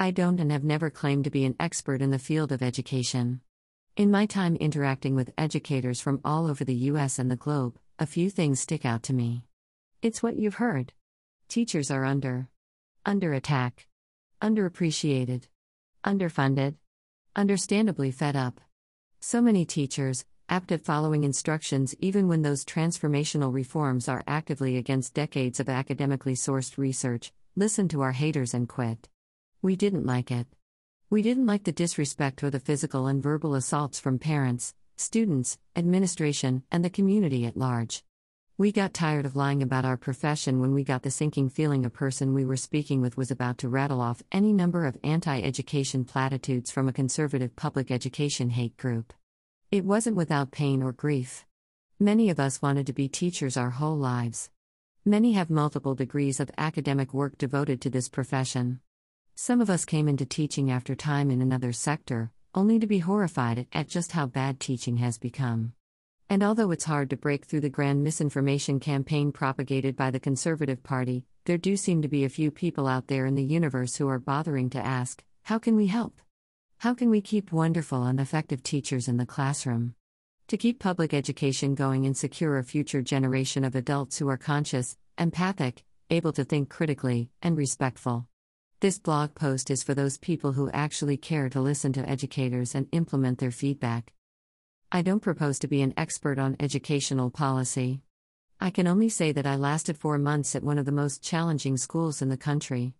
I don't and have never claimed to be an expert in the field of education. In my time interacting with educators from all over the US and the globe, a few things stick out to me. It's what you've heard. Teachers are under under attack, underappreciated, underfunded, understandably fed up. So many teachers, apt at following instructions even when those transformational reforms are actively against decades of academically sourced research, listen to our haters and quit. We didn't like it. We didn't like the disrespect or the physical and verbal assaults from parents, students, administration, and the community at large. We got tired of lying about our profession when we got the sinking feeling a person we were speaking with was about to rattle off any number of anti education platitudes from a conservative public education hate group. It wasn't without pain or grief. Many of us wanted to be teachers our whole lives. Many have multiple degrees of academic work devoted to this profession. Some of us came into teaching after time in another sector, only to be horrified at just how bad teaching has become. And although it's hard to break through the grand misinformation campaign propagated by the Conservative Party, there do seem to be a few people out there in the universe who are bothering to ask, How can we help? How can we keep wonderful and effective teachers in the classroom? To keep public education going and secure a future generation of adults who are conscious, empathic, able to think critically, and respectful. This blog post is for those people who actually care to listen to educators and implement their feedback. I don't propose to be an expert on educational policy. I can only say that I lasted four months at one of the most challenging schools in the country.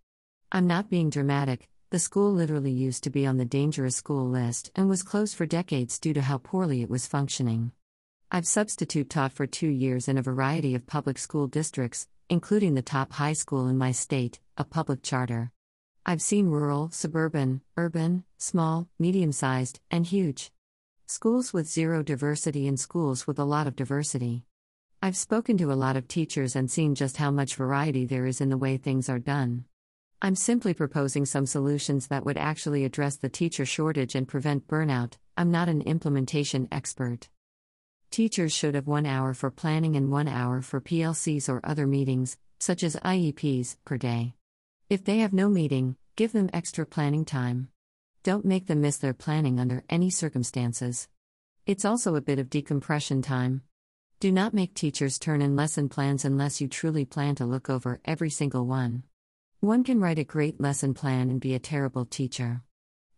I'm not being dramatic, the school literally used to be on the dangerous school list and was closed for decades due to how poorly it was functioning. I've substitute taught for two years in a variety of public school districts, including the top high school in my state, a public charter. I've seen rural, suburban, urban, small, medium sized, and huge schools with zero diversity and schools with a lot of diversity. I've spoken to a lot of teachers and seen just how much variety there is in the way things are done. I'm simply proposing some solutions that would actually address the teacher shortage and prevent burnout. I'm not an implementation expert. Teachers should have one hour for planning and one hour for PLCs or other meetings, such as IEPs, per day. If they have no meeting, give them extra planning time. Don't make them miss their planning under any circumstances. It's also a bit of decompression time. Do not make teachers turn in lesson plans unless you truly plan to look over every single one. One can write a great lesson plan and be a terrible teacher.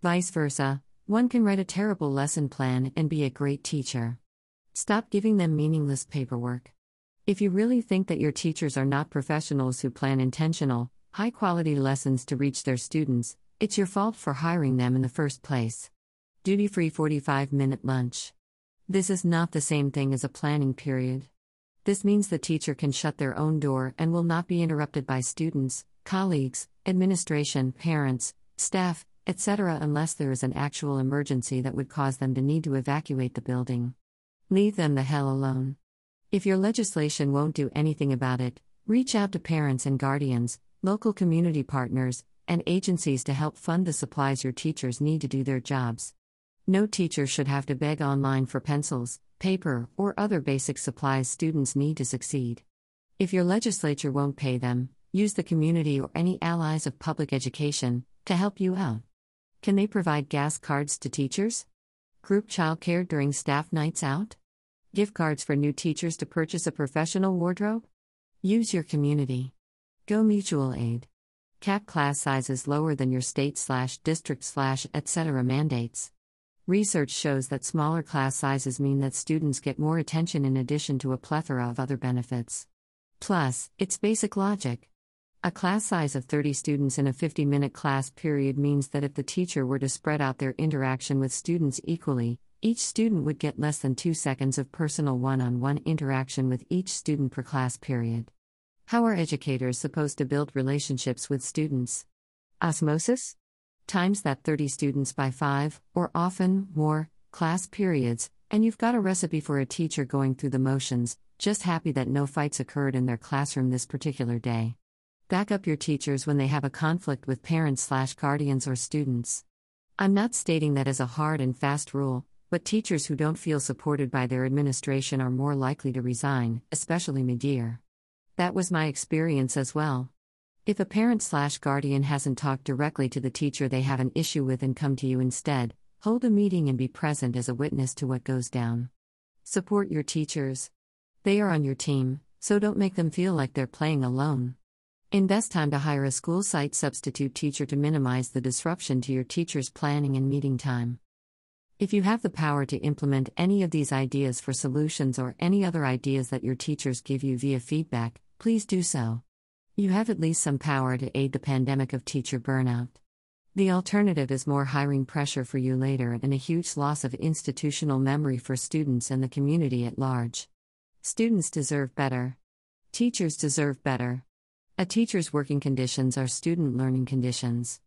Vice versa, one can write a terrible lesson plan and be a great teacher. Stop giving them meaningless paperwork. If you really think that your teachers are not professionals who plan intentional, high quality lessons to reach their students, it's your fault for hiring them in the first place. Duty free 45 minute lunch. This is not the same thing as a planning period. This means the teacher can shut their own door and will not be interrupted by students, colleagues, administration, parents, staff, etc., unless there is an actual emergency that would cause them to need to evacuate the building. Leave them the hell alone. If your legislation won't do anything about it, reach out to parents and guardians, local community partners, and agencies to help fund the supplies your teachers need to do their jobs. No teacher should have to beg online for pencils, paper, or other basic supplies students need to succeed. If your legislature won't pay them, use the community or any allies of public education to help you out. Can they provide gas cards to teachers? Group childcare during staff nights out? Gift cards for new teachers to purchase a professional wardrobe? Use your community. Go mutual aid. Cap class sizes lower than your state slash district slash etc. mandates. Research shows that smaller class sizes mean that students get more attention in addition to a plethora of other benefits. Plus, it's basic logic. A class size of 30 students in a 50 minute class period means that if the teacher were to spread out their interaction with students equally, each student would get less than two seconds of personal one on one interaction with each student per class period. How are educators supposed to build relationships with students? Osmosis? Times that 30 students by 5, or often more, class periods, and you've got a recipe for a teacher going through the motions, just happy that no fights occurred in their classroom this particular day. Back up your teachers when they have a conflict with parents slash guardians or students. I'm not stating that as a hard and fast rule, but teachers who don't feel supported by their administration are more likely to resign, especially mid-year. That was my experience as well. If a parent slash guardian hasn't talked directly to the teacher they have an issue with and come to you instead, hold a meeting and be present as a witness to what goes down. Support your teachers. They are on your team, so don't make them feel like they're playing alone. Invest time to hire a school site substitute teacher to minimize the disruption to your teacher's planning and meeting time. If you have the power to implement any of these ideas for solutions or any other ideas that your teachers give you via feedback, please do so. You have at least some power to aid the pandemic of teacher burnout. The alternative is more hiring pressure for you later and a huge loss of institutional memory for students and the community at large. Students deserve better. Teachers deserve better. A teacher's working conditions are student learning conditions.